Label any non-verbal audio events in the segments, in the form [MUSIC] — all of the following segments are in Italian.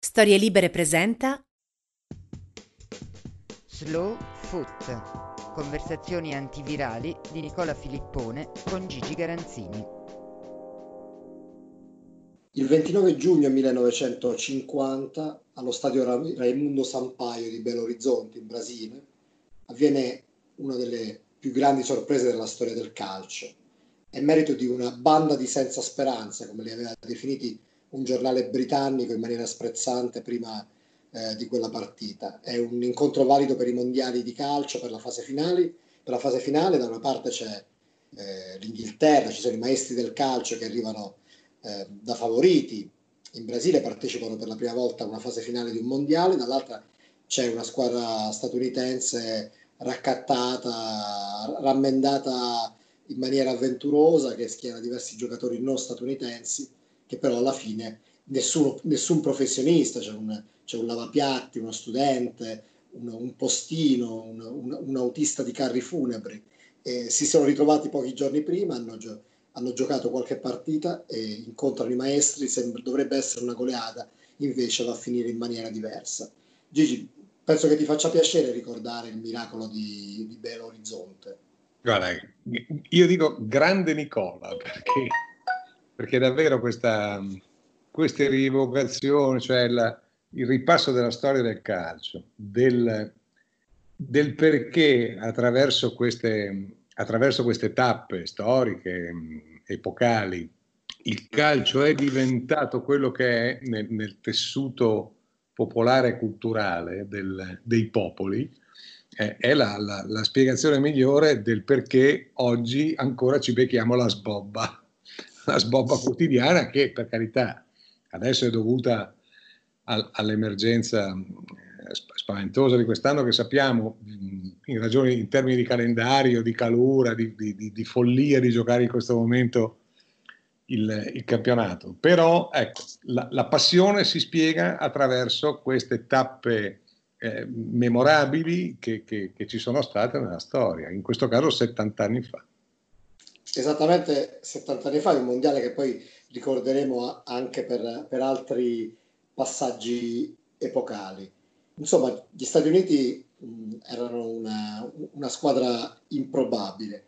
Storie Libere presenta Slow Foot. Conversazioni antivirali di Nicola Filippone con Gigi Garanzini. Il 29 giugno 1950, allo stadio Ra- Raimundo Sampaio di Belo Horizonte, in Brasile, avviene una delle più grandi sorprese della storia del calcio. È merito di una banda di senza speranza, come li aveva definiti un giornale britannico in maniera sprezzante prima eh, di quella partita. È un incontro valido per i mondiali di calcio, per la fase finale. Per la fase finale da una parte c'è eh, l'Inghilterra, ci sono i maestri del calcio che arrivano eh, da favoriti. In Brasile partecipano per la prima volta a una fase finale di un mondiale, dall'altra c'è una squadra statunitense raccattata, rammendata in maniera avventurosa che schiera diversi giocatori non statunitensi che però alla fine nessuno, nessun professionista, c'è un, c'è un lavapiatti, uno studente, un, un postino, un, un, autista di carri funebri, eh, si sono ritrovati pochi giorni prima, hanno, gio- hanno, giocato qualche partita e incontrano i maestri, sembra, dovrebbe essere una goleata, invece va a finire in maniera diversa. Gigi, penso che ti faccia piacere ricordare il miracolo di, di Belo Orizzonte. Guarda, io dico grande Nicola perché perché davvero questa, queste rievocazioni, cioè la, il ripasso della storia del calcio, del, del perché attraverso queste, attraverso queste tappe storiche, epocali, il calcio è diventato quello che è nel, nel tessuto popolare e culturale del, dei popoli, eh, è la, la, la spiegazione migliore del perché oggi ancora ci becchiamo la sbobba una sbobba quotidiana che per carità adesso è dovuta al, all'emergenza eh, spaventosa di quest'anno che sappiamo in ragione in termini di calendario, di calura, di, di, di follia di giocare in questo momento il, il campionato. Però ecco, la, la, passione si spiega attraverso queste tappe eh, memorabili che, che, che ci sono state nella storia, in questo caso 70 anni fa esattamente 70 anni fa, un mondiale che poi ricorderemo anche per, per altri passaggi epocali. Insomma, gli Stati Uniti mh, erano una, una, squadra improbabile.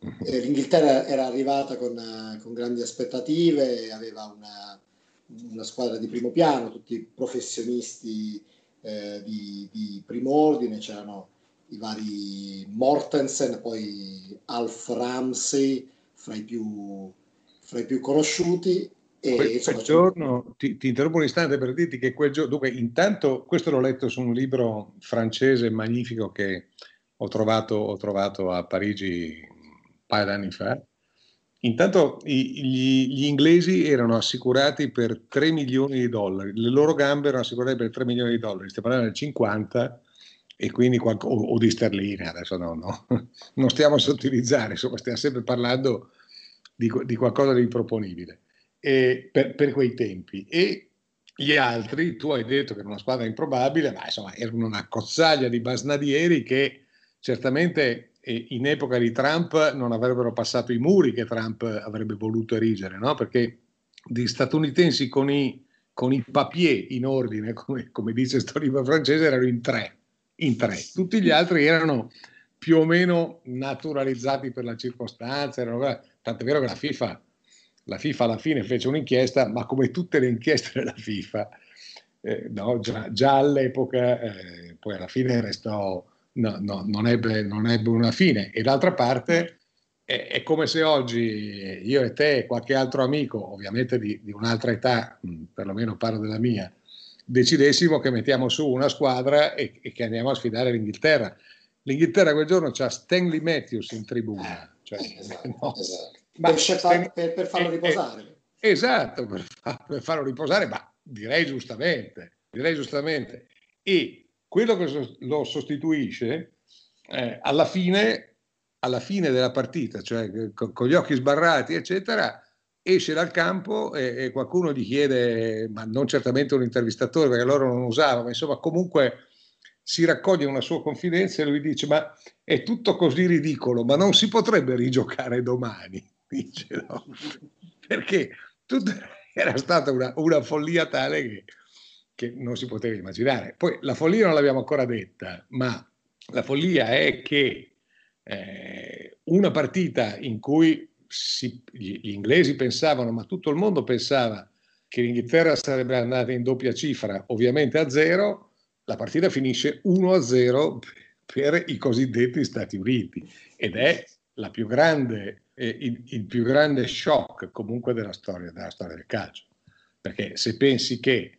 Mhm. Eh, L'Inghilterra era arrivata con, con grandi aspettative, aveva una, una, squadra di primo piano, tutti professionisti eh, di, di primo ordine, c'erano i vari Mortensen, poi Alf Ramsey, fra i più, fra i più conosciuti. E, quel, quel giorno, ti, ti, interrompo un istante per dirti che quel giorno, dunque, intanto questo l'ho letto su un libro francese magnifico che ho trovato, ho trovato a Parigi un paio d'anni fa. Intanto gli, gli, inglesi erano assicurati per 3 milioni di dollari, le loro gambe erano assicurate per 3 milioni di dollari, stiamo parlando del 50 e quindi qualco, o, o, di sterline, adesso no, no, [LAUGHS] non stiamo a sottilizzare, insomma stiamo sempre parlando di, di qualcosa di improponibile per, per, quei tempi. E gli altri, tu hai detto che era una squadra improbabile, ma insomma erano una cozzaglia di basnadieri che certamente in epoca di Trump non avrebbero passato i muri che Trump avrebbe voluto erigere, no? perché di statunitensi con i, con i papier in ordine, come, come dice questo francese, erano in tre in tre. Tutti gli altri erano più o meno naturalizzati per la circostanza, erano, tant'è vero che la FIFA, la FIFA alla fine fece un'inchiesta, ma come tutte le inchieste della FIFA, eh, no, già, già, all'epoca, eh, poi alla fine restò, no, no, non, ebbe, non, ebbe, una fine. E d'altra parte è, è, come se oggi io e te e qualche altro amico, ovviamente di, di un'altra età, perlomeno parlo della mia, decidessimo che mettiamo su una squadra e, e che andiamo a sfidare l'Inghilterra. L'Inghilterra quel giorno c'ha Stanley Matthews in tribuna. Cioè, esatto, no. esatto. Per, per, per, farlo riposare. Eh, esatto, per, per, farlo riposare, ma direi giustamente, direi giustamente. E quello che lo sostituisce, eh, alla, fine, alla fine della partita, cioè con, con gli occhi sbarrati, eccetera, esce dal campo e, e, qualcuno gli chiede, ma non certamente un intervistatore perché loro non usavano, ma insomma comunque si raccoglie una sua confidenza e lui dice ma è tutto così ridicolo, ma non si potrebbe rigiocare domani, [LAUGHS] dice no, [LAUGHS] perché tutto, era stata una, una follia tale che, che non si poteva immaginare. Poi la follia non l'abbiamo ancora detta, ma la follia è che eh, una partita in cui si, gli, gli, inglesi pensavano, ma tutto il mondo pensava che l'Inghilterra sarebbe andata in doppia cifra, ovviamente a zero, la partita finisce 1-0 per i cosiddetti Stati Uniti ed è la più grande, eh, il, il, più grande shock comunque della storia, della storia del calcio. Perché se pensi che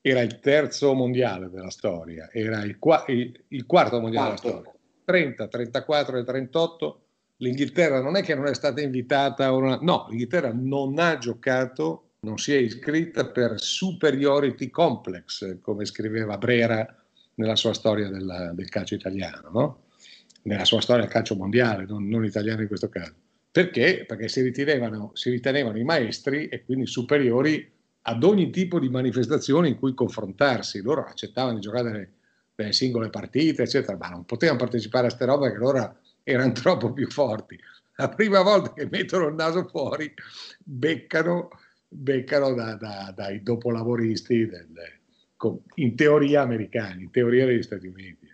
era il terzo mondiale della storia, era il, il, il quarto mondiale quarto. della storia, 30, 34 e 38, l'Inghilterra non è che non è stata invitata, una... no, l'Inghilterra non ha giocato, non si è iscritta per superiority complex, come scriveva Brera nella sua storia della, del calcio italiano, no? nella sua storia del calcio mondiale, non, non italiano in questo caso. Perché? Perché si ritenevano, si ritenevano i maestri e quindi superiori ad ogni tipo di manifestazione in cui confrontarsi. Loro accettavano di giocare delle, delle singole partite, eccetera, ma non potevano partecipare a queste robe perché loro erano troppo più forti. La prima volta che mettono il naso fuori, beccano, beccano da, da, dai dopolavoristi, del, in teoria americani, in teoria degli Stati Uniti.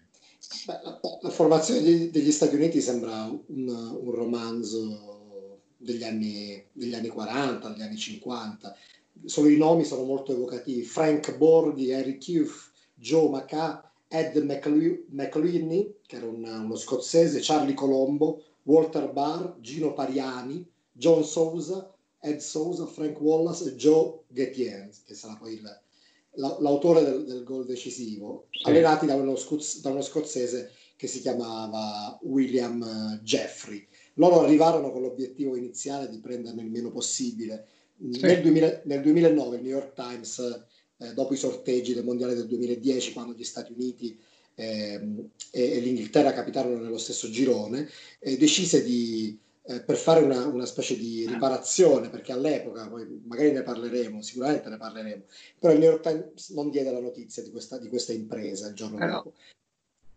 Beh, la, la, formazione degli, degli, Stati Uniti sembra un, un romanzo degli anni, degli anni 40, degli anni 50. Solo i nomi sono molto evocativi. Frank Borghi, Harry Cuff, Joe McCaa, Ed McLeany, che era un, uno scozzese, Charlie Colombo, Walter Barr, Gino Pariani, John Sousa, Ed Sousa, Frank Wallace e Joe Getien, che sarà poi il, l'autore del, del, gol decisivo, sì. allenati da uno, scuz, da uno, scozzese che si chiamava William eh, Jeffrey. Loro arrivarono con l'obiettivo iniziale di prenderne il meno possibile. Sì. Nel, 2000, nel, 2009 il New York Times eh, dopo i sorteggi del Mondiale del 2010, quando gli Stati Uniti ehm, e, e, l'Inghilterra capitarono nello stesso girone, decise di, eh, per fare una, una, specie di riparazione, perché all'epoca, poi magari ne parleremo, sicuramente ne parleremo, però il New York Times non diede la notizia di questa, di questa impresa il giorno eh dopo.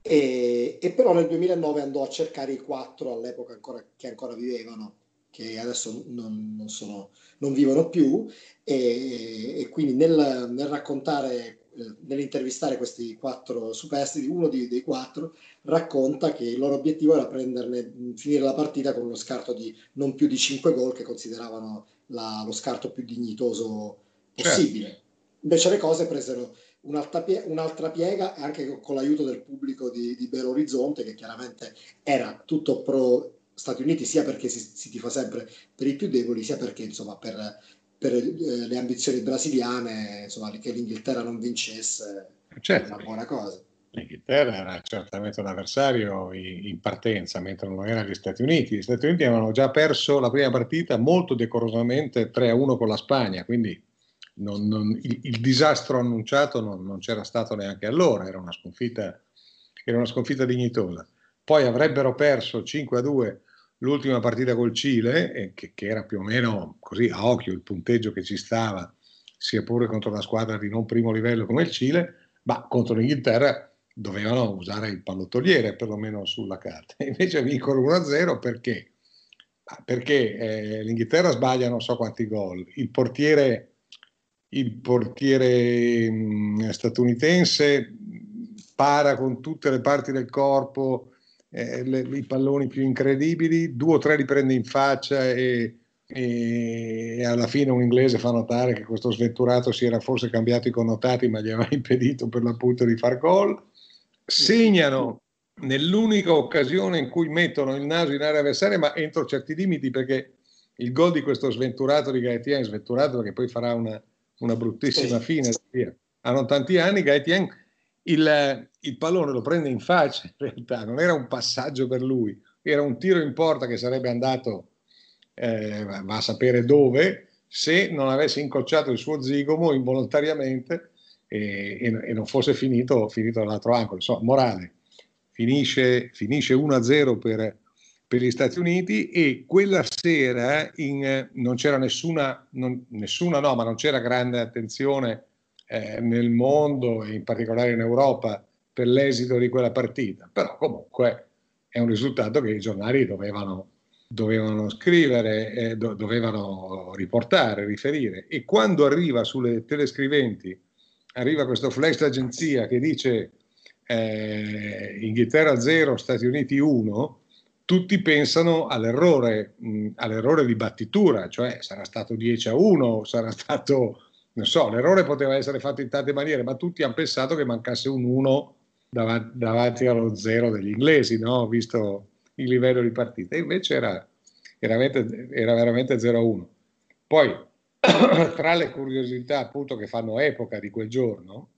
E, e, però nel 2009 andò a cercare i quattro all'epoca ancora, che ancora vivevano che adesso non, non, sono, non vivono più e, e quindi nel, nel raccontare eh, nell'intervistare questi quattro superstiti, uno di, dei quattro racconta che il loro obiettivo era prenderne, finire la partita con uno scarto di non più di 5 gol che consideravano la, lo scarto più dignitoso possibile. Certo. Invece le cose presero un'altra, pie- un'altra piega anche con l'aiuto del pubblico di, di Belo Horizonte che chiaramente era tutto pro Stati Uniti sia perché si, si tifa sempre per i più deboli, sia perché insomma per, per eh, le ambizioni brasiliane, insomma, che l'Inghilterra non vincesse certo. è una buona cosa. L'Inghilterra era certamente un avversario in partenza, mentre non erano gli Stati Uniti. Gli Stati Uniti avevano già perso la prima partita molto decorosamente 3-1 con la Spagna, quindi non, non, il, il, disastro annunciato non, non, c'era stato neanche allora, era una sconfitta, era una sconfitta dignitosa. Poi avrebbero perso 5-2 l'ultima partita col Cile, eh, che, che, era più o meno così a occhio il punteggio che ci stava, sia pure contro una squadra di non primo livello come il Cile, ma contro l'Inghilterra dovevano usare il pallottoliere perlomeno sulla carta. [LAUGHS] Invece vincono 1-0 perché? Perché eh, l'Inghilterra sbaglia non so quanti gol, il portiere, il portiere mh, statunitense para con tutte le parti del corpo, eh, le, i palloni più incredibili, due o tre li prende in faccia e, e, alla fine un inglese fa notare che questo sventurato si era forse cambiato i connotati ma gli aveva [LAUGHS] impedito per l'appunto di far gol. Segnano nell'unica occasione in cui mettono il naso in area avversaria ma entro certi limiti perché il gol di questo sventurato di Gaetien, sventurato perché poi farà una, una bruttissima fine, hanno tanti anni, Gaetien il, il, pallone lo prende in faccia, in realtà non era un passaggio per lui, era un tiro in porta che sarebbe andato, eh, va a sapere dove, se non avesse incrociato il suo zigomo involontariamente e, e, e non fosse finito, finito dall'altro angolo. Insomma, morale, finisce, finisce 1-0 per, per, gli Stati Uniti e quella sera in, non c'era nessuna, non, nessuna, no, ma non c'era grande attenzione eh, nel mondo e in particolare in Europa per l'esito di quella partita, però comunque è un risultato che i giornali dovevano, dovevano scrivere, eh, do, dovevano riportare, riferire. E quando arriva sulle telescriventi, arriva questo flash d'agenzia che dice eh, Inghilterra 0, Stati Uniti 1, tutti pensano all'errore, mh, all'errore di battitura, cioè sarà stato 10 a 1, sarà stato, non so, l'errore poteva essere fatto in tante maniere, ma tutti hanno pensato che mancasse un 1 davanti, davanti allo 0 degli inglesi, no? visto il livello di partita. Invece era, era veramente, era veramente 0 a 1. Poi, [COUGHS] tra le curiosità appunto che fanno epoca di quel giorno,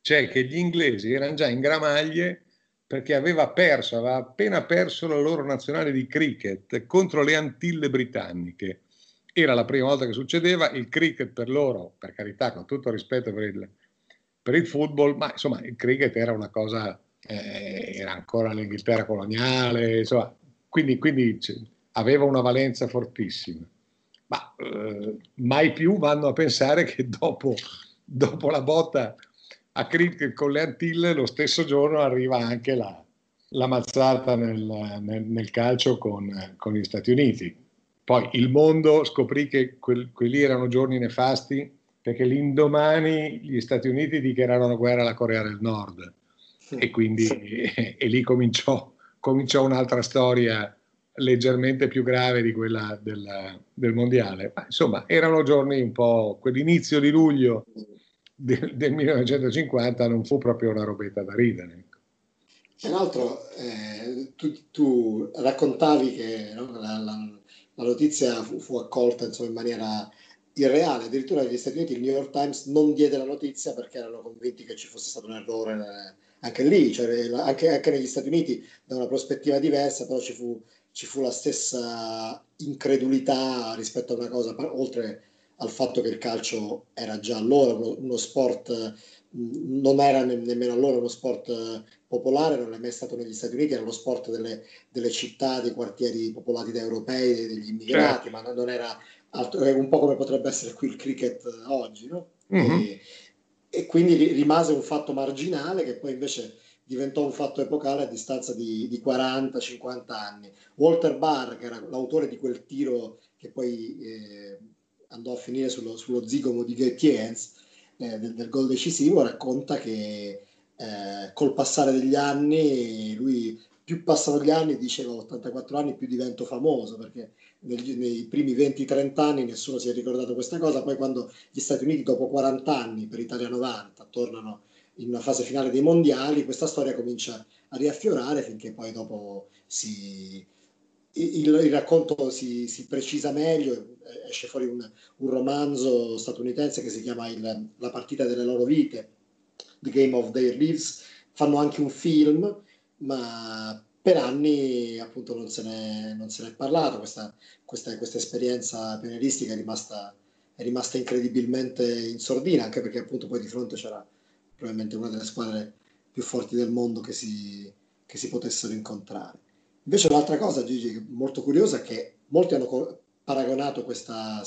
c'è che gli inglesi erano già in gramaglie perché aveva perso, aveva appena perso la loro nazionale di cricket contro le Antille britanniche. Era la prima volta che succedeva, il cricket per loro, per carità, con tutto rispetto per il, per il football, ma insomma il cricket era una cosa, eh, era ancora l'Inghilterra coloniale, insomma, quindi, quindi aveva una valenza fortissima. Ma eh, mai più vanno a pensare che dopo, dopo la botta a cricket con le Antille, lo stesso giorno arriva anche la, la mazzata nel, nel, nel calcio con, con, gli Stati Uniti. Poi il mondo scoprì che quel, quelli erano giorni nefasti perché l'indomani gli Stati Uniti dichiararono guerra alla Corea del Nord e quindi e, [LAUGHS] e lì cominciò, cominciò, un'altra storia leggermente più grave di quella del, del mondiale. Ma, insomma, erano giorni un po', quell'inizio di luglio del, del 1950 non fu proprio una robetta da ridere. Tra l'altro, eh, tu, tu, raccontavi che no, la, la, la, notizia fu, fu accolta insomma, in maniera irreale. Addirittura negli Stati Uniti il New York Times non diede la notizia perché erano convinti che ci fosse stato un errore eh, anche lì, cioè, anche, anche, negli Stati Uniti da una prospettiva diversa, però ci fu, ci fu la stessa incredulità rispetto a una cosa, oltre al fatto che il calcio era già allora uno, uno sport, non era ne, nemmeno allora uno sport popolare, non è mai stato negli Stati Uniti, era lo sport delle, delle città, dei quartieri popolati da europei, degli immigrati, certo. ma non era altro, un po' come potrebbe essere qui il cricket oggi, no? Mm-hmm. E, e, quindi rimase un fatto marginale che poi invece diventò un fatto epocale a distanza di, di 40-50 anni. Walter Barr, che era l'autore di quel tiro che poi eh, andò a finire sullo, sullo zigomo di Gabe Kienz, eh, del, del, gol decisivo, racconta che eh, col passare degli anni, lui più passano gli anni, diceva 84 anni, più divento famoso, perché negli, nei primi 20-30 anni nessuno si è ricordato questa cosa, poi quando gli Stati Uniti dopo 40 anni, per Italia 90, tornano in una fase finale dei mondiali, questa storia comincia a riaffiorare finché poi dopo si, il, il, racconto si, si, precisa meglio, esce fuori un, un, romanzo statunitense che si chiama il, La partita delle loro vite, The Game of Their Lives, fanno anche un film, ma per anni appunto non se ne, non se ne è parlato, questa, questa, questa esperienza pionieristica è rimasta, è rimasta incredibilmente in sordina, anche perché appunto poi di fronte c'era probabilmente una delle squadre più forti del mondo che si, che si potessero incontrare. Invece l'altra cosa, Gigi, molto curiosa, è che molti hanno paragonato questa,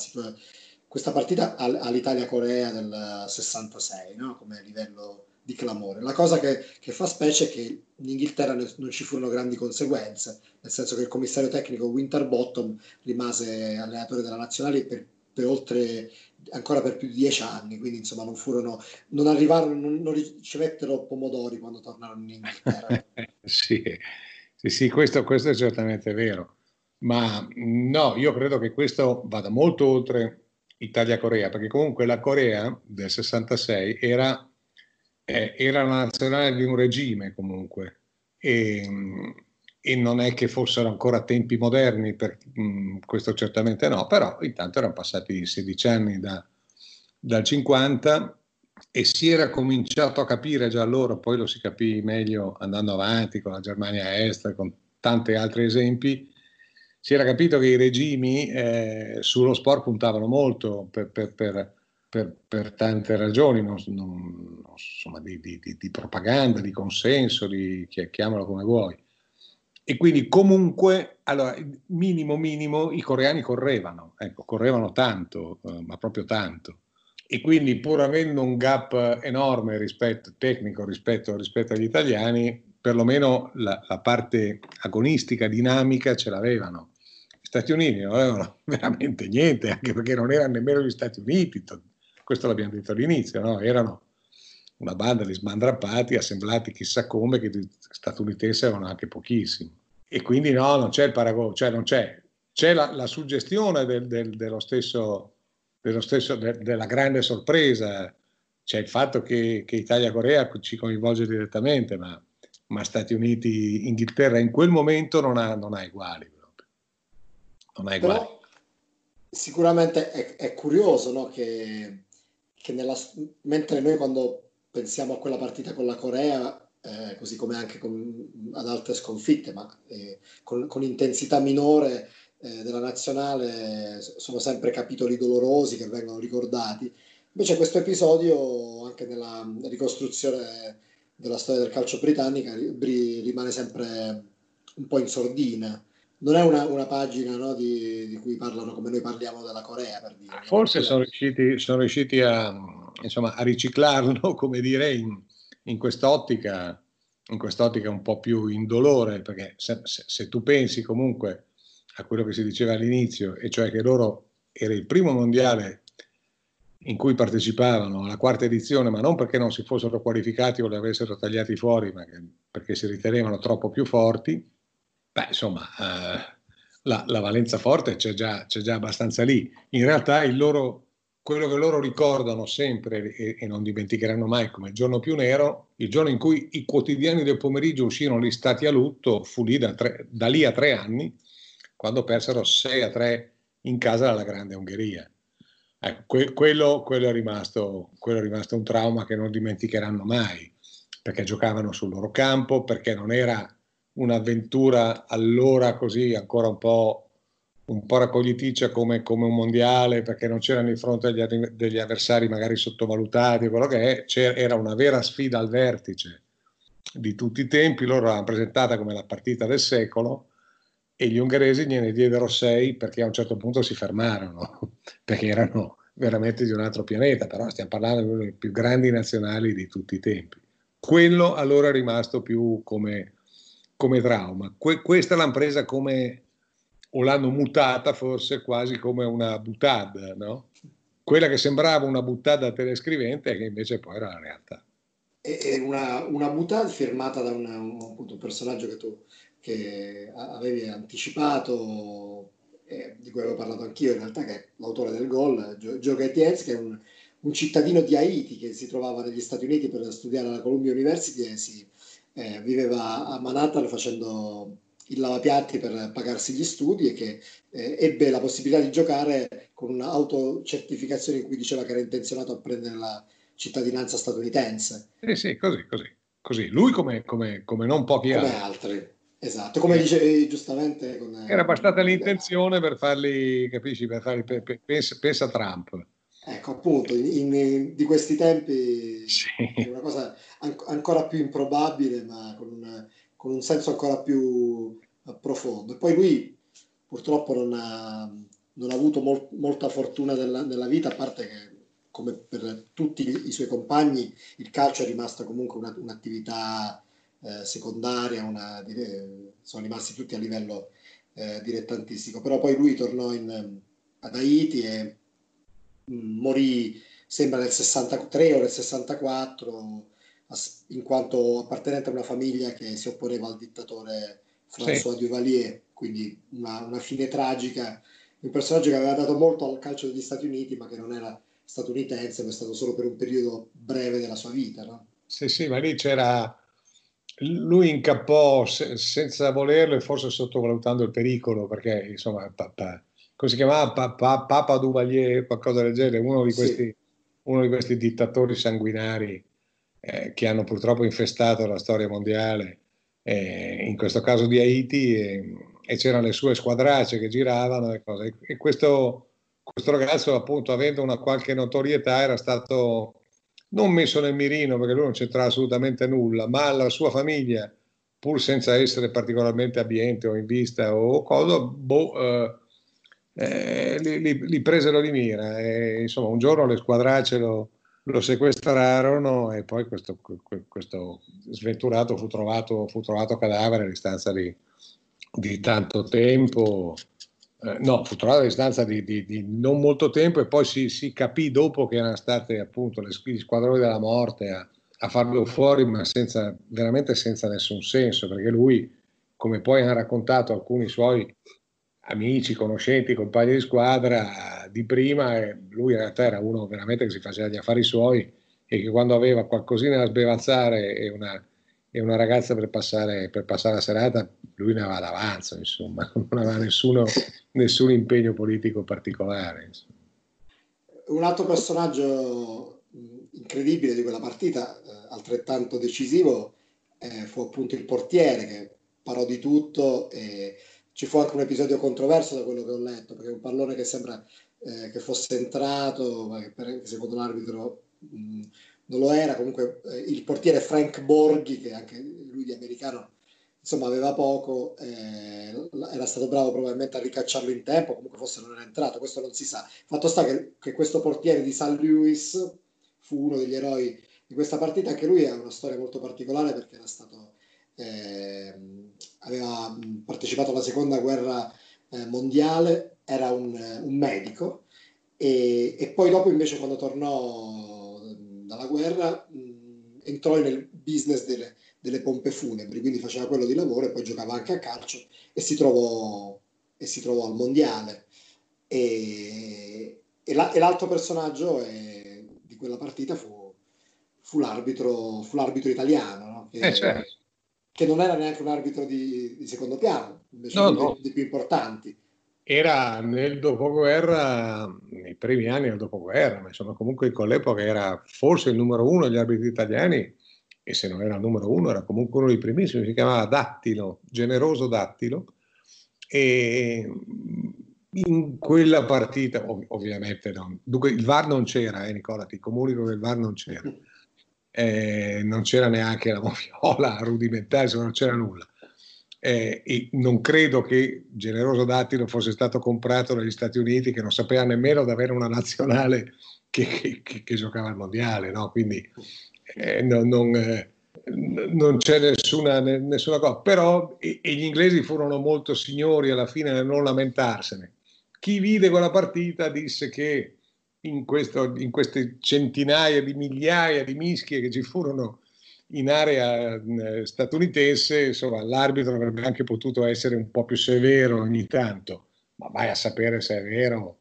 questa partita all'Italia-Corea del 66, no? come livello di clamore. La cosa che, che, fa specie è che in Inghilterra non ci furono grandi conseguenze, nel senso che il commissario tecnico Winterbottom rimase allenatore della nazionale per, per oltre ancora per più di dieci anni, quindi insomma non furono, non arrivarono, non, non ricevettero pomodori quando tornarono in Inghilterra. [LAUGHS] sì, sì, sì questo, questo, è certamente vero, ma no, io credo che questo vada molto oltre Italia-Corea, perché comunque la Corea del 66 era eh, era la nazionale di un regime comunque. E, e, non è che fossero ancora tempi moderni, per, mh, mm, questo certamente no, però intanto erano passati 16 anni da, dal 50 e si era cominciato a capire già allora, poi lo si capì meglio andando avanti con la Germania Est, con tanti altri esempi, si era capito che i regimi eh, sullo sport puntavano molto per, per, per, per tante ragioni, non, non, insomma, di, di, di, propaganda, di consenso, di, chiamalo come vuoi. E quindi comunque, allora, minimo minimo, i coreani correvano, ecco, correvano tanto, eh, ma proprio tanto. E quindi pur avendo un gap enorme rispetto, tecnico rispetto, rispetto agli italiani, perlomeno la, la, parte agonistica, dinamica ce l'avevano. Stati Uniti non avevano [LAUGHS] veramente niente, anche perché non erano nemmeno gli Stati Uniti, questo l'abbiamo detto all'inizio, no? erano una banda di smandrappati assemblati chissà come che statunitensi avevano anche pochissimo. E quindi no, non c'è il paragone, cioè non c'è, c'è la, la suggestione del, del, dello stesso, dello stesso de, della grande sorpresa, c'è il fatto che, che Italia-Corea ci coinvolge direttamente, ma, ma Stati Uniti-Inghilterra in quel momento non ha, non ha uguali. Non uguali. Però, sicuramente è, è curioso no, che, che nella, mentre noi quando pensiamo a quella partita con la Corea, eh, così come anche con, ad altre sconfitte, ma eh, con, con, intensità minore eh, della nazionale, sono sempre capitoli dolorosi che vengono ricordati. Invece questo episodio, anche nella ricostruzione della storia del calcio britannica, rimane sempre un po' in sordina. Non è una, una pagina no, di, di, cui parlano come noi parliamo della Corea, per dire. Forse sono riusciti, sono riusciti a, insomma, a riciclarlo, [LAUGHS] come dire, in, in, quest'ottica, in quest'ottica un po' più indolore, perché se, se, se tu pensi comunque a quello che si diceva all'inizio, e cioè che loro era il primo mondiale in cui partecipavano alla quarta edizione, ma non perché non si fossero qualificati o li avessero tagliati fuori, ma perché si ritenevano troppo più forti, beh, insomma, eh, la, la, valenza forte c'è già, c'è già abbastanza lì. In realtà loro quello che loro ricordano sempre e, e, non dimenticheranno mai come il giorno più nero, il giorno in cui i quotidiani del pomeriggio uscirono listati a lutto, fu lì da, tre, da lì a tre anni, quando persero 6 a 3 in casa dalla Grande Ungheria. Ecco, que, quello, quello, è rimasto, quello è rimasto un trauma che non dimenticheranno mai, perché giocavano sul loro campo, perché non era un'avventura allora così ancora un po' un po' raccogliticcia come, come, un mondiale perché non c'erano di fronte agli, degli avversari magari sottovalutati, quello che è, era una vera sfida al vertice di tutti i tempi, loro l'hanno presentata come la partita del secolo e gli ungheresi gliene diedero sei perché a un certo punto si fermarono, [LAUGHS] perché erano veramente di un altro pianeta, però stiamo parlando di uno dei più grandi nazionali di tutti i tempi. Quello allora è rimasto più come, come trauma. Que- questa l'hanno presa come o l'hanno mutata forse quasi come una buttata, no? Quella che sembrava una buttata telescrivente che invece poi era la realtà. È una, una buttata firmata da una, un, appunto, un, personaggio che tu che avevi anticipato, eh, di cui avevo parlato anch'io in realtà, che è l'autore del gol, Joe Gatiez, che è un, un, cittadino di Haiti che si trovava negli Stati Uniti per studiare alla Columbia University e si, eh, viveva a Manhattan facendo il lavapiatti per pagarsi gli studi e che eh, ebbe la possibilità di giocare con un'autocertificazione in cui diceva che era intenzionato a prendere la cittadinanza statunitense. Sì, sì, così, così. così. Lui come, come, come non pochi come altri. altri. Esatto, come eh. dicevi giustamente. Con, era bastata l'intenzione per farli, capisci, per farli, pensa, pensa Trump. Ecco, appunto, in, in, di questi tempi sì. è una cosa an- ancora più improbabile, ma con un con un senso ancora più eh, profondo. E poi lui purtroppo non ha, non ha avuto mol, molta fortuna nella, nella, vita, a parte che come per tutti i suoi compagni il calcio è rimasto comunque una, un'attività eh, secondaria, una, dire, sono rimasti tutti a livello eh, dilettantistico, però poi lui tornò in, ad Haiti e morì, sembra nel 63 o nel 64 in quanto appartenente a una famiglia che si opponeva al dittatore François sì. Duvalier, quindi una, una, fine tragica, un personaggio che aveva dato molto al calcio degli Stati Uniti, ma che non era statunitense, ma è stato solo per un periodo breve della sua vita. No? Sì, sì, ma lì c'era... Lui incappò se, senza volerlo e forse sottovalutando il pericolo, perché insomma, papà, come si chiamava? Papa, Papa Duvalier, qualcosa del genere, uno di questi, sì. uno di questi dittatori sanguinari eh, che hanno purtroppo infestato la storia mondiale, eh, in questo caso di Haiti, e, e c'erano le sue squadracce che giravano e cose. E questo, questo ragazzo, appunto, avendo una qualche notorietà, era stato non messo nel mirino perché lui non c'entrava assolutamente nulla, ma la sua famiglia, pur senza essere particolarmente abbiente o in vista o cosa, boh, eh, li, li, li, presero di mira. E, insomma, un giorno le squadracce lo, lo sequestrarono e poi questo, questo sventurato fu trovato, fu trovato cadavere a distanza di, di tanto tempo. Eh, no, fu trovato a distanza di, di, di, non molto tempo e poi si, si, capì dopo che erano state appunto le, gli squadroni della morte a, a farlo fuori, ma senza, veramente senza nessun senso, perché lui, come poi hanno raccontato alcuni suoi amici, conoscenti, compagni di squadra di prima lui in realtà era uno veramente che si faceva gli affari suoi e che quando aveva qualcosina da sbevazzare e una, e una ragazza per passare, per passare la serata, lui ne aveva d'avanzo, insomma, [LAUGHS] non aveva nessuno, [LAUGHS] nessun impegno politico particolare. Insomma. Un altro personaggio incredibile di quella partita, eh, altrettanto decisivo, eh, fu appunto il portiere che parò di tutto e ci fu anche un episodio controverso da quello che ho letto, perché un pallone che sembra eh, che fosse entrato, ma che per, secondo l'arbitro mh, non lo era, comunque eh, il portiere Frank Borghi, che anche lui di americano insomma aveva poco, eh, era stato bravo probabilmente a ricacciarlo in tempo, comunque forse non era entrato, questo non si sa. Fatto sta che, che questo portiere di St. Louis fu uno degli eroi di questa partita, anche lui ha una storia molto particolare perché era stato eh, aveva partecipato alla seconda guerra eh, mondiale, era un, un medico e, e, poi dopo invece quando tornò dalla guerra mh, entrò nel business delle, delle, pompe funebri, quindi faceva quello di lavoro e poi giocava anche a calcio e si trovò, e si trovò al mondiale. E, e, la, e l'altro personaggio è, di quella partita fu, fu, l'arbitro, fu l'arbitro italiano, no? che, eh, certo che non era neanche un arbitro di, di secondo piano, invece no, no. dei più importanti. Era nel dopoguerra, nei primi anni del dopoguerra, ma insomma comunque con l'epoca era forse il numero uno degli arbitri italiani e se non era il numero uno era comunque uno dei primissimi, si chiamava Dattilo, generoso Dattilo e in quella partita ov- ovviamente no. Dunque il VAR non c'era, eh, Nicola, ti comunico che il VAR non c'era eh, non c'era neanche la moviola [LAUGHS] rudimentale, non c'era nulla. Eh, e non credo che Generoso Dattilo fosse stato comprato dagli Stati Uniti che non sapeva nemmeno di avere una nazionale che, che, che giocava al mondiale, no? quindi eh, non, non, eh, non, c'è nessuna, nessuna, cosa. Però e, e gli inglesi furono molto signori alla fine nel non lamentarsene. Chi vide quella partita disse che in, questo, in queste centinaia di migliaia di mischie che ci furono in area eh, statunitense, insomma, l'arbitro avrebbe anche potuto essere un po' più severo ogni tanto, ma vai a sapere se è vero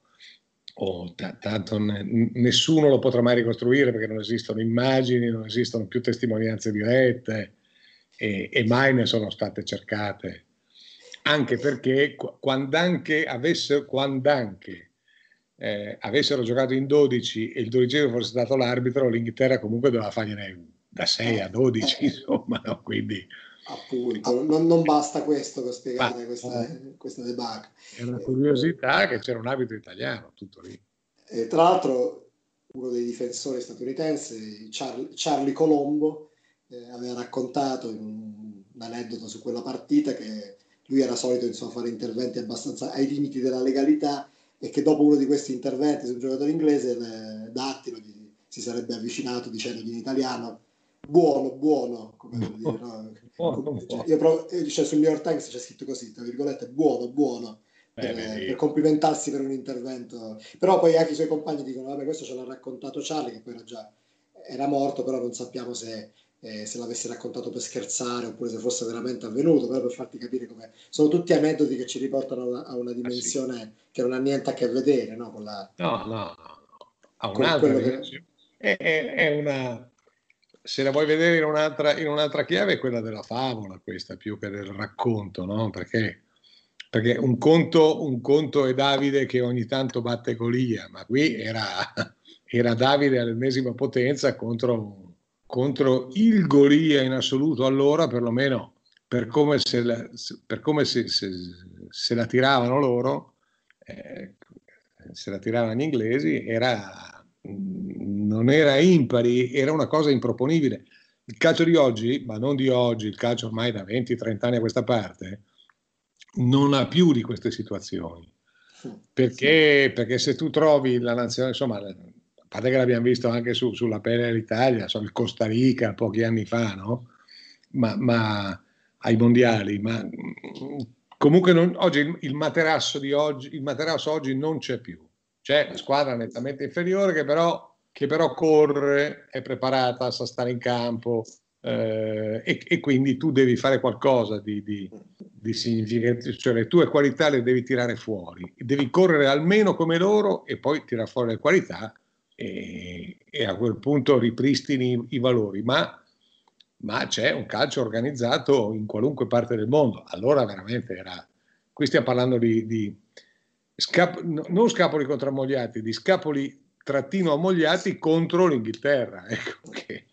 o t- tanto n- nessuno lo potrà mai ricostruire perché non esistono immagini, non esistono più testimonianze dirette e, e mai ne sono state cercate. Anche perché quando anche avesse, quando anche eh, avessero giocato in 12 e il dodicesimo fosse stato l'arbitro, l'Inghilterra comunque doveva fargliene da 6 a 12, eh. insomma, no? quindi... Appunto, non, non, basta questo per spiegare ma, questa, eh, questa debacle. È una curiosità che c'era un arbitro italiano, tutto lì. E tra l'altro uno dei difensori statunitensi, Charlie, Charlie Colombo, eh, aveva raccontato in un, un, aneddoto su quella partita che lui era solito insomma, fare interventi abbastanza ai limiti della legalità e che dopo uno di questi interventi su un giocatore inglese Dattilo gli, si sarebbe avvicinato dicendogli in italiano buono, buono, come dire, no? [LAUGHS] buono, cioè, io provo, cioè, sul New York Times c'è scritto così, tra virgolette, buono, buono, per, eh, per, complimentarsi per un intervento. Però poi anche i suoi compagni dicono, vabbè, questo ce l'ha raccontato Charlie, che poi era già era morto, però non sappiamo se eh, se l'avessi raccontato per scherzare oppure se fosse veramente avvenuto, però per farti capire come sono tutti aneddoti che ci riportano a una, a una dimensione ah, sì. che non ha niente a che vedere no? con la... No, no, no, ha un'altra che... è, è, è, una... Se la vuoi vedere in un'altra, in un'altra chiave è quella della favola questa più che del racconto, no? Perché, perché un, conto, un conto è Davide che ogni tanto batte Golia, ma qui era, [LAUGHS] era Davide all'ennesima potenza contro contro il Golia in assoluto, allora perlomeno per come se la, per come se, se, se la tiravano loro, eh, se la tiravano gli inglesi, era, non era impari, era una cosa improponibile. Il calcio di oggi, ma non di oggi, il calcio ormai da 20-30 anni a questa parte, non ha più di queste situazioni. Perché, perché se tu trovi la nazione, insomma, parte che l'abbiamo visto anche su, sulla pelle dell'Italia, so, il Costa Rica pochi anni fa, no? ma, ma ai mondiali, ma comunque non, oggi il, il, materasso di oggi, il materasso oggi non c'è più. C'è la squadra nettamente inferiore che però, che però corre, è preparata, sa stare in campo, eh, e, e, quindi tu devi fare qualcosa di, di, di, significativo, cioè le tue qualità le devi tirare fuori, devi correre almeno come loro e poi tirare fuori le qualità e, e a quel punto ripristini i, valori, ma, ma, c'è un calcio organizzato in qualunque parte del mondo, allora veramente era, qui stiamo parlando di, di scap, non scapoli contro ammogliati, di scapoli trattino ammogliati contro l'Inghilterra, [LAUGHS] ecco che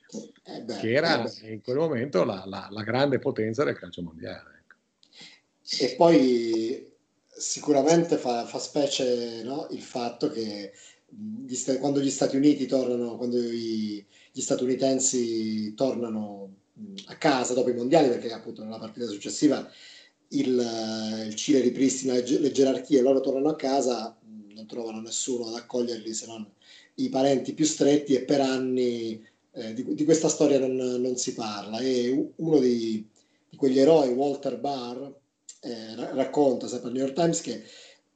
eh beh, che era eh in quel momento la, la, la, grande potenza del calcio mondiale. Ecco. E poi sicuramente fa, fa specie no? il fatto che gli, quando gli Stati Uniti tornano, quando i, gli statunitensi tornano a casa dopo i mondiali, perché appunto nella partita successiva il, il Cile ripristina le, le gerarchie, loro tornano a casa, non trovano nessuno ad accoglierli se non i parenti più stretti e per anni eh, di, di, questa storia non, non, si parla. E uno di, di quegli eroi, Walter Barr, eh, racconta sempre al New York Times che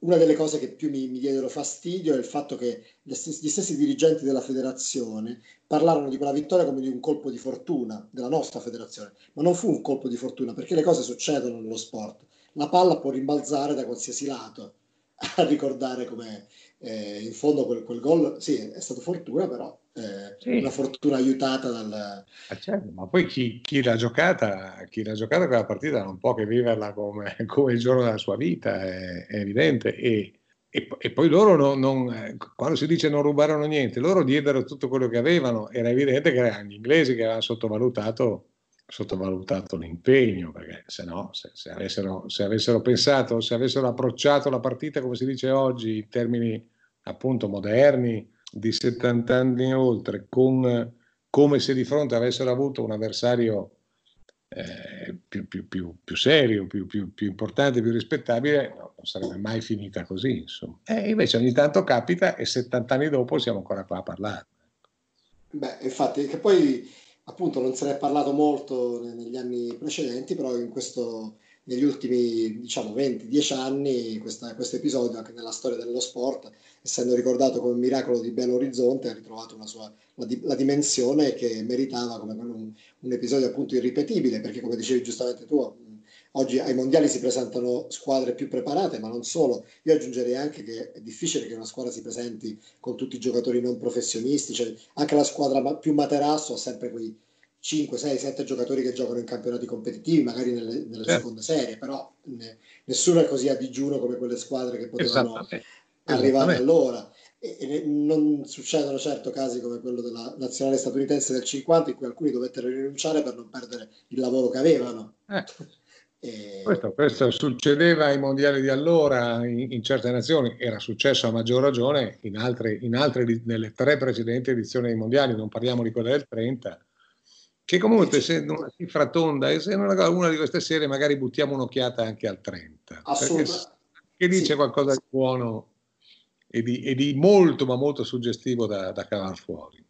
una delle cose che più mi, mi diedero fastidio è il fatto che gli stessi, dirigenti della federazione parlarono di quella vittoria come di un colpo di fortuna della nostra federazione, ma non fu un colpo di fortuna perché le cose succedono nello sport. La palla può rimbalzare da qualsiasi lato, [LAUGHS] a ricordare come eh, in fondo quel, quel gol, sì, è stato fortuna, però eh, sì. una fortuna aiutata dal... Ah, certo, ma poi chi, chi, l'ha giocata, chi l'ha giocata quella partita non può che viverla come, [LAUGHS] come il giorno della sua vita, è, è evidente. E, e, e, poi loro, non, non, eh, quando si dice non rubarono niente, loro diedero tutto quello che avevano, era evidente che erano gli inglesi che avevano sottovalutato sottovalutato l'impegno, perché se no, se, se, avessero, se, avessero, pensato, se avessero approcciato la partita, come si dice oggi, in termini appunto moderni, di 70 anni e oltre, con, come se di fronte avessero avuto un avversario eh, più, più, più, più, serio, più, importante, più rispettabile, no, non sarebbe mai finita così. Insomma. E invece ogni tanto capita e 70 anni dopo siamo ancora qua a parlare. Beh, infatti, che poi appunto non se ne è parlato molto negli anni precedenti, però in questo, negli ultimi diciamo 20-10 anni questo episodio anche nella storia dello sport, essendo ricordato come un miracolo di Belo Orizzonte, ha ritrovato sua, la, la, dimensione che meritava come un, un, episodio appunto irripetibile, perché come dicevi giustamente tu, oggi ai mondiali si presentano squadre più preparate, ma non solo. Io aggiungerei anche che è difficile che una squadra si presenti con tutti i giocatori non professionisti, cioè anche la squadra più materasso ha sempre quei 5, 6, 7 giocatori che giocano in campionati competititivi, magari nelle, nelle certo. seconde serie, però ne, nessuno è così a digiuno come quelle squadre che potevano arrivare allora. E, e, non succedono certo casi come quello della nazionale statunitense del 50 in cui alcuni dovettero rinunciare per non perdere il lavoro che avevano. Eh. E... Questo, questo, succedeva ai mondiali di allora in, in, certe nazioni, era successo a maggior ragione in altre, in altre nelle tre precedenti edizioni dei mondiali, non parliamo di quelle del 30, che comunque essendo una cifra tonda, essendo una, una di queste serie magari buttiamo un'occhiata anche al 30, Assolutamente. che dice sì. qualcosa di buono e di, e di, molto ma molto suggestivo da, da cavare fuori.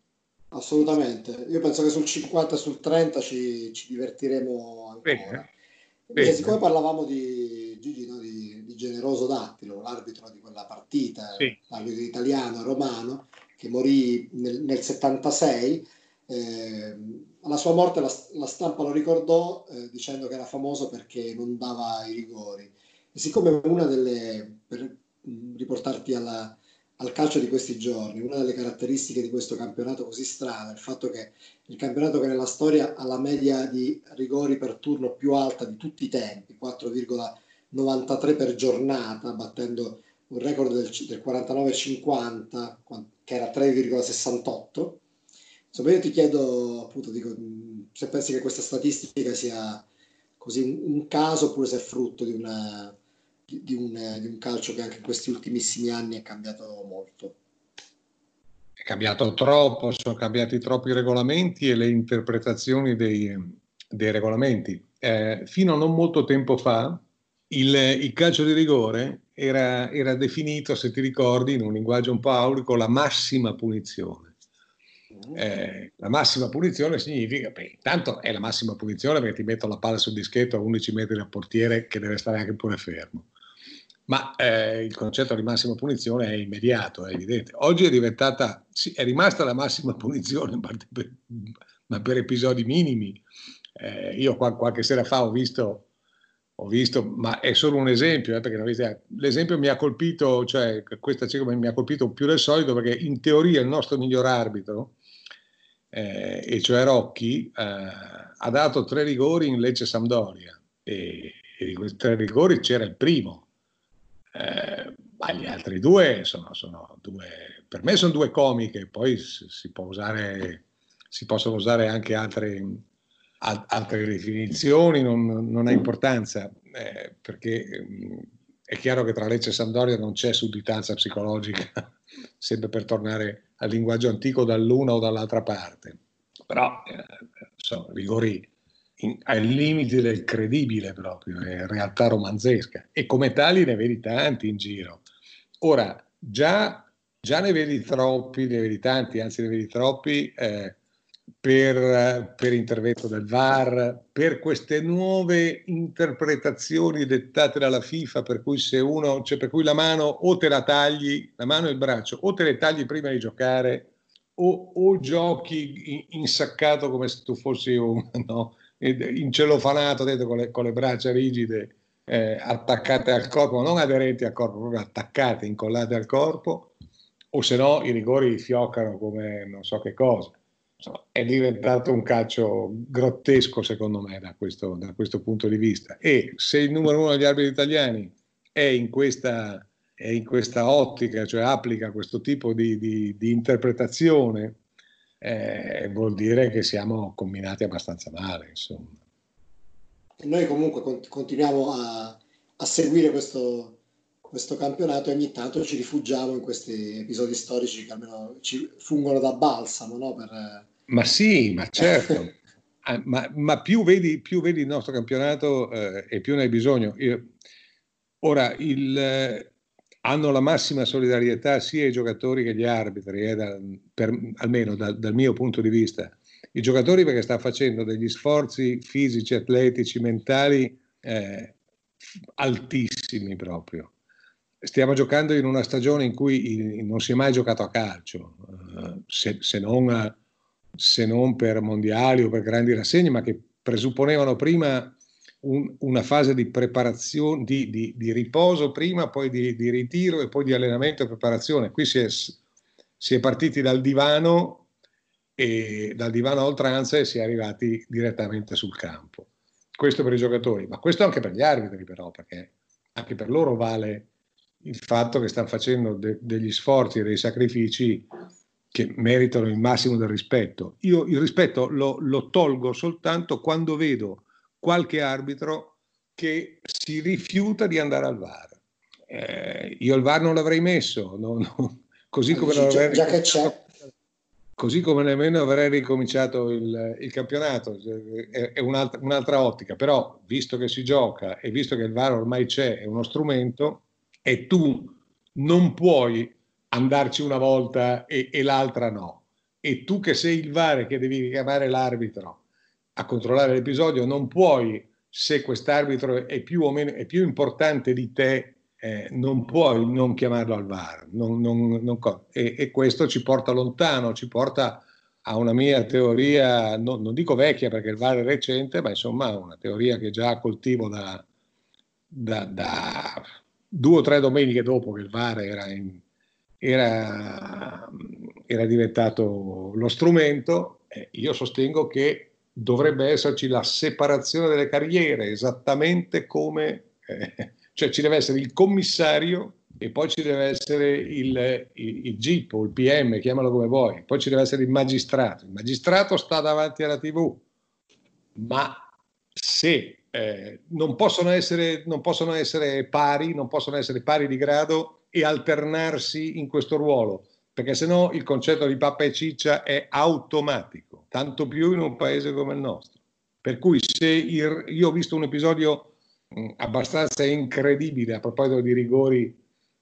Assolutamente, io penso che sul 50 e sul 30 ci, ci divertiremo ancora. Bene. Bene. siccome parlavamo di Gigi, no, di, di, Generoso Dattilo, l'arbitro di quella partita, sì. l'arbitro italiano romano, che morì nel, nel 76, eh, alla sua morte la, la stampa lo ricordò eh, dicendo che era famoso perché non dava i rigori. E siccome una delle, per riportarti alla, al calcio di questi giorni, una delle caratteristiche di questo campionato così strano è il fatto che il campionato che nella storia ha la media di rigori per turno più alta di tutti i tempi, 4,93 per giornata, battendo un record del, del 49,50 che era 3,68 Insomma, io ti chiedo, appunto, dico, se pensi che questa statistica sia così un, un caso oppure se è frutto di, una, di, un, di un calcio che anche in questi ultimissimi anni è cambiato molto. È cambiato troppo, sono cambiati troppi regolamenti e le interpretazioni dei, dei regolamenti. Eh, fino a non molto tempo fa il, il calcio di rigore era, era, definito, se ti ricordi, in un linguaggio un po' aurico, la massima punizione. Eh, la massima punizione significa, beh, intanto è la massima punizione perché ti metto la palla sul dischetto a 11 metri dal portiere che deve stare anche pure fermo. Ma eh, il concetto di massima punizione è immediato, è evidente. Oggi è diventata, sì, è rimasta la massima [LAUGHS] punizione, ma per, ma per episodi minimi. Eh, io qualche sera fa ho visto ho visto, ma è solo un esempio, eh, l'esempio mi ha colpito, cioè questa cifra mi ha colpito più del solito perché in teoria il nostro miglior arbitro, eh, e cioè Rocchi, eh, ha dato tre rigori in Lecce Sampdoria. E, e, di questi tre rigori c'era il primo, eh, ma gli altri due sono, sono, due, per me sono due comiche, poi si, si, usare, si possono usare anche altre altre definizioni non, non ha importanza, eh, perché mm, è chiaro che tra Lecce e Sampdoria non c'è sudditanza psicologica, [LAUGHS] sempre per tornare al linguaggio antico dall'una o dall'altra parte. Però eh, sono rigori in, ai limiti del credibile proprio, è realtà romanzesca e come tali ne vedi tanti in giro. Ora, già, già ne vedi troppi, ne vedi tanti, anzi ne vedi troppi. Eh, per, per, intervento del VAR, per queste nuove interpretazioni dettate dalla FIFA, per cui uno, cioè per cui la mano o te la tagli, la mano e il braccio, o te le tagli prima di giocare, o, o giochi insaccato come se tu fossi un [LAUGHS] no, incelofanato dentro con le, con le braccia rigide, eh, attaccate al corpo, non aderenti al corpo, proprio attaccate, incollate al corpo, o se no i rigori fioccano come non so che cosa insomma, è diventato un calcio grottesco secondo me da questo, da questo, punto di vista e se il numero uno degli arbitri italiani è in questa, è in questa ottica, cioè applica questo tipo di, di, di interpretazione, eh, vuol dire che siamo combinati abbastanza male. Insomma. Noi comunque continuiamo a, a seguire questo, questo campionato e ogni tanto ci rifugiamo in questi episodi storici che almeno ci fungono da balsamo no? per, ma sì, ma certo. Ah, ma, ma più, vedi, più, vedi, il nostro campionato eh, e più ne hai bisogno. Io, ora, il, eh, hanno la massima solidarietà sia i giocatori che gli arbitri, eh, da, per, almeno da, dal mio punto di vista. I giocatori perché stanno facendo degli sforzi fisici, atletici, mentali eh, altissimi proprio. Stiamo giocando in una stagione in cui non si è mai giocato a calcio, eh, se, se non se non per mondiali o per grandi rassegne, ma che presupponevano prima un, una fase di preparazione, di, di, di riposo prima, poi di, di, ritiro e poi di allenamento e preparazione. Qui si è, si è partiti dal divano e dal divano a oltranza e si è arrivati direttamente sul campo. Questo per i giocatori, ma questo anche per gli arbitri però, perché anche per loro vale il fatto che stanno facendo de, degli sforzi dei sacrifici che meritano il massimo del rispetto. Io il rispetto lo, lo tolgo soltanto quando vedo qualche arbitro che si rifiuta di andare al VAR. Eh, io il VAR non l'avrei messo, no, no, così come non avrei già c'è. Così come nemmeno avrei ricominciato il, il campionato, è, è un'altra, un'altra, ottica, però visto che si gioca e visto che il VAR ormai c'è, è uno strumento e tu non puoi andarci una volta e, e l'altra no. E tu che sei il VAR che devi chiamare l'arbitro a controllare l'episodio, non puoi, se quest'arbitro è più o meno è più importante di te, eh, non puoi non chiamarlo al VAR. Non, non, non, e, e, questo ci porta lontano, ci porta a una mia teoria, non, non, dico vecchia perché il VAR è recente, ma insomma una teoria che già coltivo da, da, da due o tre domeniche dopo che il VAR era in, era, era diventato lo strumento, io sostengo che dovrebbe esserci la separazione delle carriere, esattamente come, eh, cioè ci deve essere il commissario e poi ci deve essere il, il, il GIP o il PM, chiamalo come vuoi, poi ci deve essere il magistrato. Il magistrato sta davanti alla TV, ma se eh, non, possono essere, non possono essere pari, non possono essere pari di grado e alternarsi in questo ruolo, perché sennò il concetto di pappa e ciccia è automatico, tanto più in un paese come il nostro. Per cui se il, io ho visto un episodio mh, abbastanza incredibile a proposito di rigori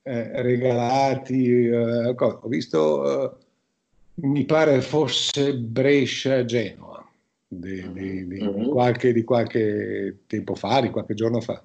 eh, regalati, eh, ho visto, eh, mi pare fosse Brescia-Genova di, di, di, mm-hmm. qualche, di, qualche, tempo fa, di qualche giorno fa,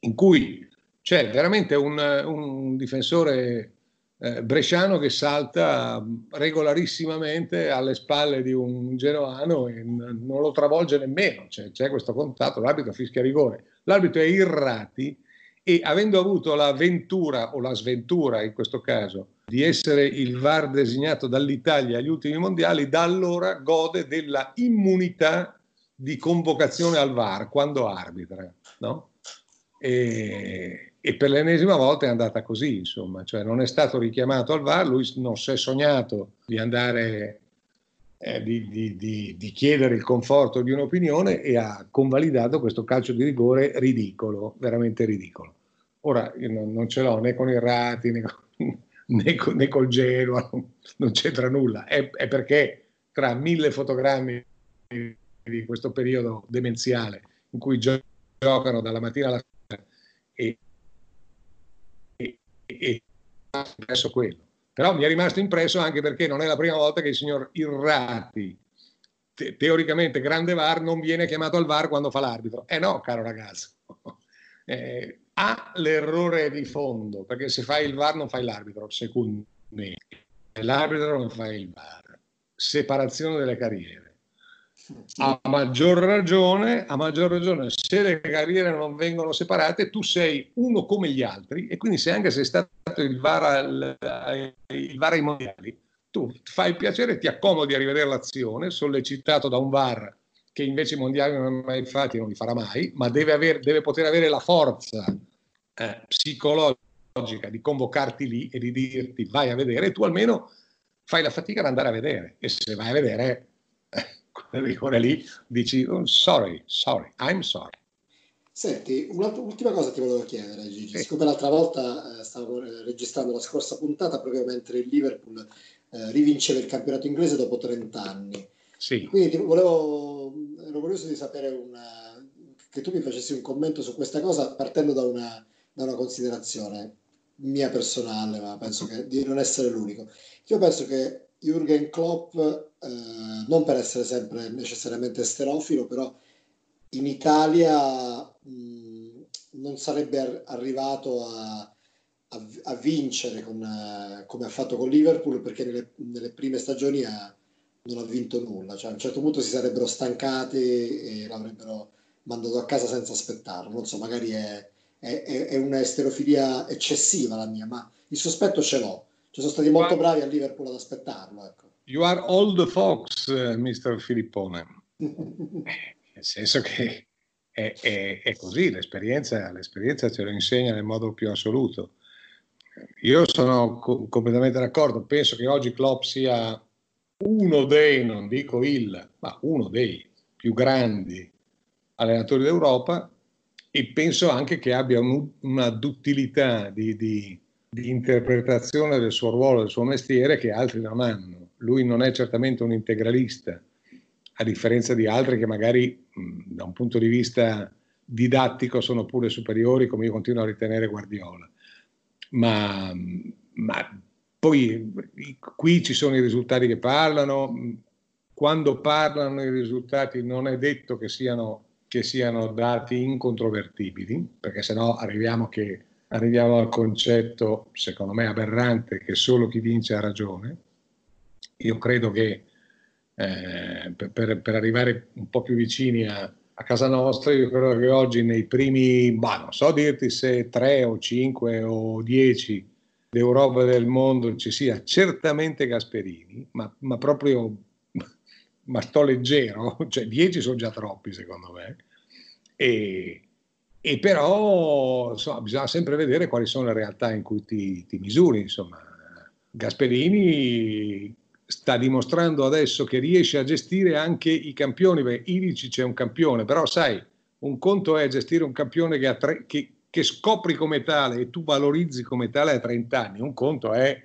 in cui c'è veramente un, un difensore eh, bresciano che salta regolarissimamente alle spalle di un genuano e n- non lo travolge nemmeno, cioè, c'è questo contatto, l'arbitro fischia rigore, l'arbitro è Irrati e avendo avuto la ventura o la sventura in questo caso di essere il VAR designato dall'Italia agli ultimi mondiali, da allora gode della immunità di convocazione al VAR quando arbitra. No? E, e, per l'ennesima volta è andata così, insomma, cioè non è stato richiamato al VAR, lui non si è sognato di andare, eh, di, di, di, di, chiedere il conforto di un'opinione e ha convalidato questo calcio di rigore ridicolo, veramente ridicolo. Ora io non, non ce l'ho né con i rati né con [LAUGHS] né, né col Genoa, non c'entra nulla, è, è, perché tra mille fotogrammi di questo periodo demenziale in cui gio- giocano dalla mattina alla sera e, e, impresso quello. Però mi è rimasto impresso anche perché non è la prima volta che il signor Irrati, te- teoricamente grande VAR, non viene chiamato al VAR quando fa l'arbitro. Eh no, caro ragazzo. [LAUGHS] Eh, ha l'errore di fondo, perché se fai il VAR non fai l'arbitro, secondo me. L'arbitro non fa il VAR. Separazione delle carriere. A maggior ragione, a maggior ragione, se le carriere non vengono separate, tu sei uno come gli altri e quindi se anche sei stato il VAR, al, il VAR ai mondiali, tu fai piacere, ti accomodi a rivedere l'azione, sollecitato da un VAR che invece i mondiali non ha mai fatti, non li farà mai, ma deve, aver, deve poter avere la forza eh, psicologica di convocarti lì e di dirti vai a vedere, tu almeno fai la fatica ad andare a vedere. E se vai a vedere, quel rigore lì, dici oh, sorry, sorry, I'm sorry. Senti, un'ultima cosa ti volevo chiedere, Gigi. Sì. Siccome l'altra volta eh, stavo eh, registrando la scorsa puntata proprio mentre il Liverpool eh, rivinceva il campionato inglese dopo 30 anni. Sì. Quindi volevo, ero curioso di sapere una, che tu mi facessi un commento su questa cosa partendo da una, da una considerazione mia personale, ma penso che, di non essere l'unico. Io penso che Jürgen Klopp, eh, non per essere sempre necessariamente esterofilo, però in Italia mh, non sarebbe ar- arrivato a, a, a vincere con, uh, come ha fatto con Liverpool perché nelle, nelle prime stagioni ha, non ha vinto nulla, cioè a un certo punto si sarebbero stancati e l'avrebbero mandato a casa senza aspettarlo, non so, magari è, è, è una esterofilia eccessiva la mia, ma il sospetto ce l'ho, sono stati molto bravi a Liverpool ad aspettarlo. Ecco. You are the fox, uh, Mr. Filippone. [LAUGHS] Nel senso che è, è, è così, l'esperienza, l'esperienza, ce lo insegna nel modo più assoluto. Io sono co- completamente d'accordo, penso che oggi Klopp sia uno dei, non dico il, ma uno dei più grandi allenatori d'Europa e penso anche che abbia un, una duttilità di, di, di, interpretazione del suo ruolo, del suo mestiere che altri non hanno. Lui non è certamente un integralista, a differenza di altri che magari mh, da un punto di vista didattico sono pure superiori, come io continuo a ritenere Guardiola. Ma, ma poi qui ci sono i risultati che parlano, quando parlano i risultati non è detto che siano, che siano dati incontrovertibili, perché sennò arriviamo, che, arriviamo al concetto, secondo me aberrante, che solo chi vince ha ragione. Io credo che eh, per, per, arrivare un po' più vicini a, a, casa nostra, io credo che oggi nei primi, bah, non so dirti se tre o cinque o dieci d'Europa e del mondo ci sia certamente Gasperini, ma, ma proprio ma sto leggero, cioè 10 sono già troppi secondo me, e, e però insomma, bisogna sempre vedere quali sono le realtà in cui ti, ti misuri. Insomma. Gasperini sta dimostrando adesso che riesce a gestire anche i campioni, beh, Ilici c'è un campione, però sai, un conto è gestire un campione che, tre, che, che scopri come tale e tu valorizzi come tale a 30 anni, un conto è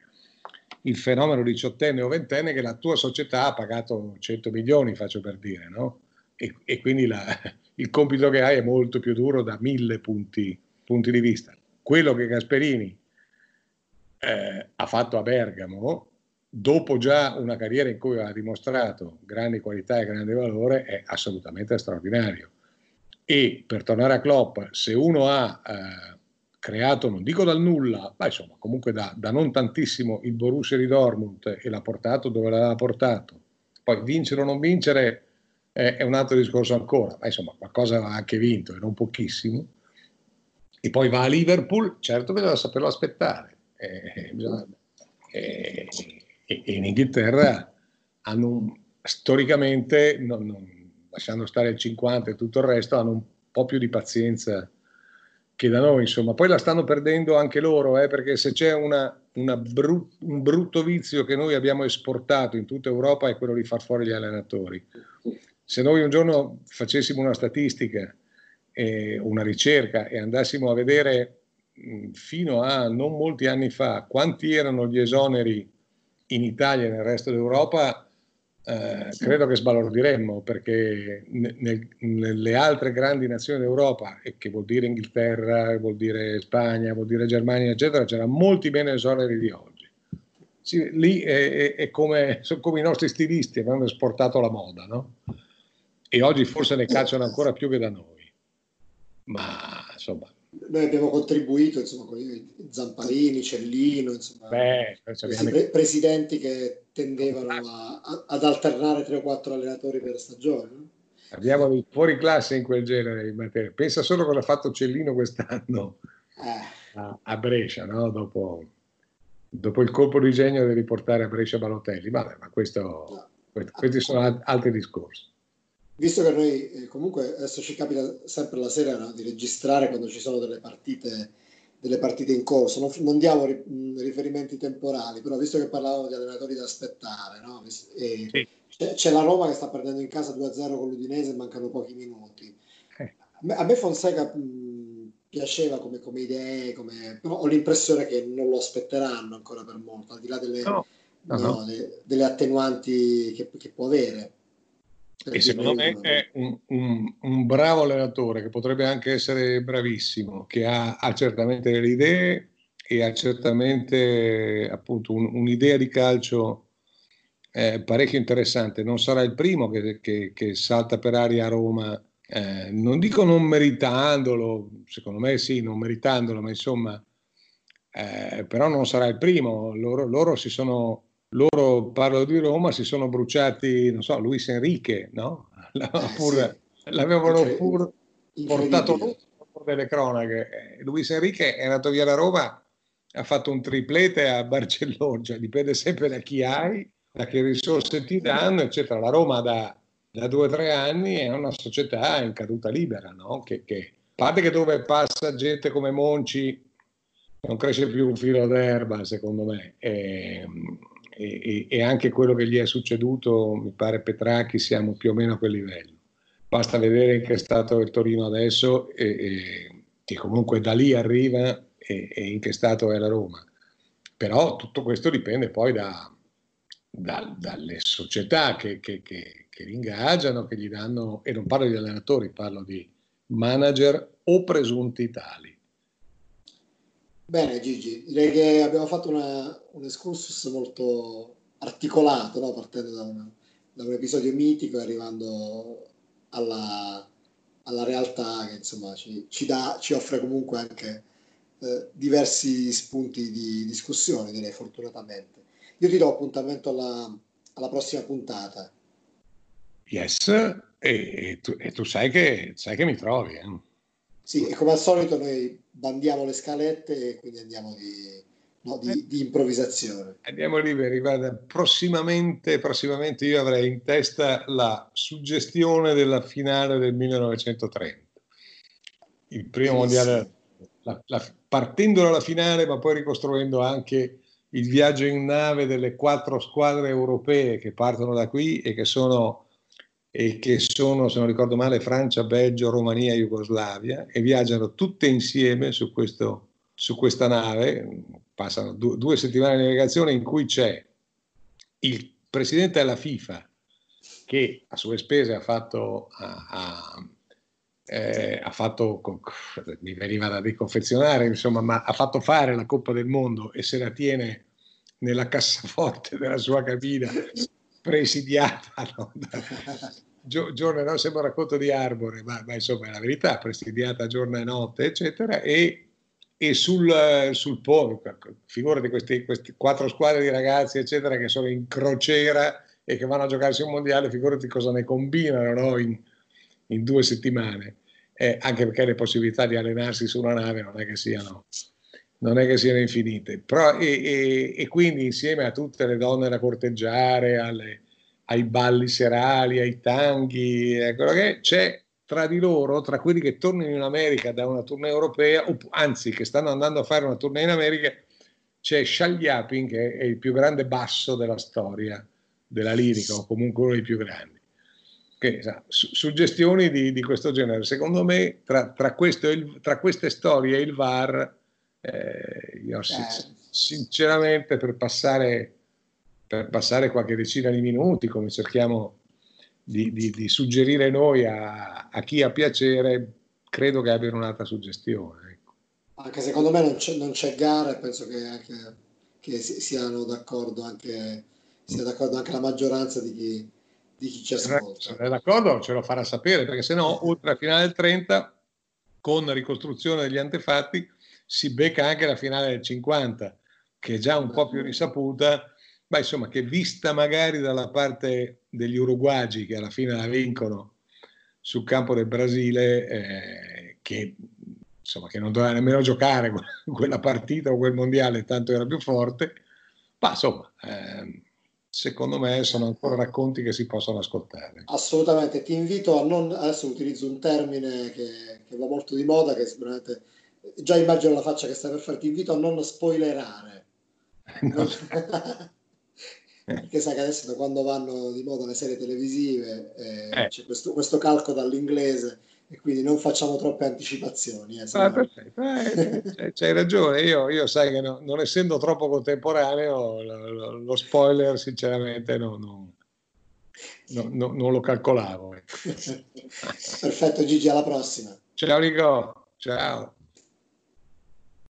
il fenomeno diciottenne o ventenne che la tua società ha pagato 100 milioni, faccio per dire, no? E, e quindi la, il compito che hai è molto più duro da mille punti, punti di vista. Quello che Gasperini eh, ha fatto a Bergamo, dopo già una carriera in cui ha dimostrato grandi qualità e grande valore, è assolutamente straordinario. E per tornare a Klopp, se uno ha eh, creato, non dico dal nulla, ma insomma comunque da, da non tantissimo il Borussia di Dortmund e l'ha portato dove l'aveva portato, poi vincere o non vincere è, un altro discorso ancora, ma insomma qualcosa aveva anche vinto e non pochissimo, e poi va a Liverpool, certo bisogna saperlo aspettare. Eh, bisogna, eh, e, in Inghilterra hanno un, storicamente, non, non, lasciando stare il 50 e tutto il resto, hanno un po' più di pazienza che da noi, insomma. Poi la stanno perdendo anche loro, eh, perché se c'è una, una brut, un brutto vizio che noi abbiamo esportato in tutta Europa è quello di far fuori gli allenatori. Se noi un giorno facessimo una statistica, eh, una ricerca e andassimo a vedere fino a non molti anni fa quanti erano gli esoneri in Italia e nel resto d'Europa, eh, credo che sbalordiremmo perché nel, nelle altre grandi nazioni d'Europa, e che vuol dire Inghilterra, vuol dire Spagna, vuol dire Germania, eccetera, c'era molti meno esoneri di oggi. Sì, lì è, è, è come, sono come i nostri stilisti, avevano esportato la moda, no? E oggi forse ne cacciano ancora più che da noi. Ma insomma, noi abbiamo contribuito insomma, con Zamparini, Cellino, insomma, Beh, pre- presidenti che tendevano a, a, ad alternare tre o quattro allenatori per stagione. No? Abbiamo dei fuori classe in quel genere di materia. Pensa solo cosa ha fatto Cellino quest'anno eh. a, a, Brescia, no? dopo, dopo, il colpo di genio di riportare a Brescia Balotelli. Vabbè, ma questo, no. questi sono altri discorsi visto che noi eh, comunque adesso ci capita sempre la sera no, di registrare quando ci sono delle partite, delle partite in corso, non, non diamo ri, riferimenti temporali, però visto che parlavamo di allenatori da aspettare, no, sì. c'è, c'è, la Roma che sta perdendo in casa 2-0 con l'Udinese e mancano pochi minuti. Eh. A, me, a me Fonseca mh, piaceva come, come idee, come, però ho l'impressione che non lo aspetteranno ancora per molto, al di là delle, no. No, le, delle attenuanti che, che può avere e secondo me è un, un, un, bravo allenatore che potrebbe anche essere bravissimo, che ha, ha certamente delle idee e ha certamente appunto un, un'idea di calcio eh, parecchio interessante. Non sarà il primo che, che, che salta per aria a Roma, eh, non dico non meritandolo, secondo me sì, non meritandolo, ma insomma, eh, però non sarà il primo. Loro, loro si sono loro, parlo di Roma, si sono bruciati, non so, Luis Enrique, no? Pur, [LAUGHS] sì. L'avevano pur portato delle cronache. Luis Enrique è andato via da Roma, ha fatto un triplete a Barcellona, cioè dipende sempre da chi hai, da che risorse ti danno, eccetera. La Roma da, da due o tre anni è una società in caduta libera, no? Che, che, a parte che dove passa gente come Monci non cresce più un filo d'erba, secondo me. E, ehm, e, e, anche quello che gli è succeduto, mi pare Petracchi, siamo più o meno a quel livello. Basta vedere che è stato il Torino adesso e, e che comunque da lì arriva e, e, in che stato è la Roma. Però tutto questo dipende poi da, da, dalle società che, che, che, che li ingaggiano, che gli danno, e non parlo di allenatori, parlo di manager o presunti tali Bene Gigi, direi che abbiamo fatto una, un excursus molto articolato, no? partendo da, una, da, un episodio mitico e arrivando alla, alla realtà che insomma ci, ci, dà, ci offre comunque anche eh, diversi spunti di discussione, direi fortunatamente. Io ti do appuntamento alla, alla prossima puntata. Yes, e, e, tu, e tu, sai, che, sai che mi trovi. Eh? Sì, e come al solito noi bandiamo le scalette e quindi andiamo di, no, di, di improvvisazione. Andiamo liberi, guarda, prossimamente, prossimamente io avrei in testa la suggestione della finale del 1930. Il primo mondiale, la, la, partendo dalla finale ma poi ricostruendo anche il viaggio in nave delle quattro squadre europee che partono da qui e che sono e che sono, se non ricordo male, Francia, Belgio, Romania, Jugoslavia e viaggiano tutte insieme su, questo, su questa nave, passano due, due settimane di navigazione in cui c'è il presidente della FIFA che a sue spese ha fatto, ha, ha, eh, ha fatto mi veniva da riconfezionare, insomma, ma ha fatto fare la Coppa del Mondo e se la tiene nella cassaforte della sua cabina presidiata [LAUGHS] no? giorno, non sembra un racconto di Arbore, ma, ma, insomma è la verità, presidiata giorno e notte, eccetera, e, e sul, sul ponte, figurati questi quattro squadre di ragazzi, eccetera, che sono in crociera e che vanno a giocarsi un mondiale, figurati cosa ne combinano no? in, in, due settimane, eh, anche perché le possibilità di allenarsi su una nave non è che siano non è che siano infinite, però, e, e, e, quindi insieme a tutte le donne da corteggiare, alle, ai balli serali, ai tanghi, ecco, c'è tra di loro, tra quelli che tornano in America da una tournée europea, o, anzi che stanno andando a fare una tournée in America, c'è Shagliapin che è il più grande basso della storia della lirica, o comunque uno dei più grandi. Che, sa, suggestioni di, di, questo genere. Secondo me, tra, tra, il, tra queste storie e il VAR, eh, io eh. sinceramente per passare, per passare qualche decina di minuti, come cerchiamo di, di, di suggerire noi a, a, chi ha piacere, credo che abbiano un'altra suggestione. Ecco. Anche secondo me non c'è, non c'è gara e penso che, anche, che siano d'accordo anche, sia d'accordo anche la maggioranza di chi, di chi ci ascolta. Se è d'accordo ce lo farà sapere, perché se no, oltre al finale del 30, con ricostruzione degli antefatti, si becca anche la finale del 50, che è già un po' più risaputa, ma insomma che vista magari dalla parte degli uruguagi che alla fine la vincono sul campo del Brasile, eh, che, insomma, che non doveva nemmeno giocare [LAUGHS] quella partita o quel mondiale, tanto era più forte, ma insomma... Eh, secondo me sono ancora racconti che si possono ascoltare. Assolutamente, ti invito a non, adesso utilizzo un termine che, che va molto di moda, che sicuramente già immagino la faccia che stai per fare, ti invito a non spoilerare. No. [LAUGHS] Perché sai che adesso da quando vanno di moda le serie televisive eh, eh. c'è questo, questo, calco dall'inglese e quindi non facciamo troppe anticipazioni. Eh, ah, perfetto, eh, c'hai ragione, io, io, sai che no, non essendo troppo contemporaneo lo, lo, lo spoiler sinceramente no, no, non lo calcolavo. [LAUGHS] Perfetto Gigi, alla prossima. Ciao Rico, ciao.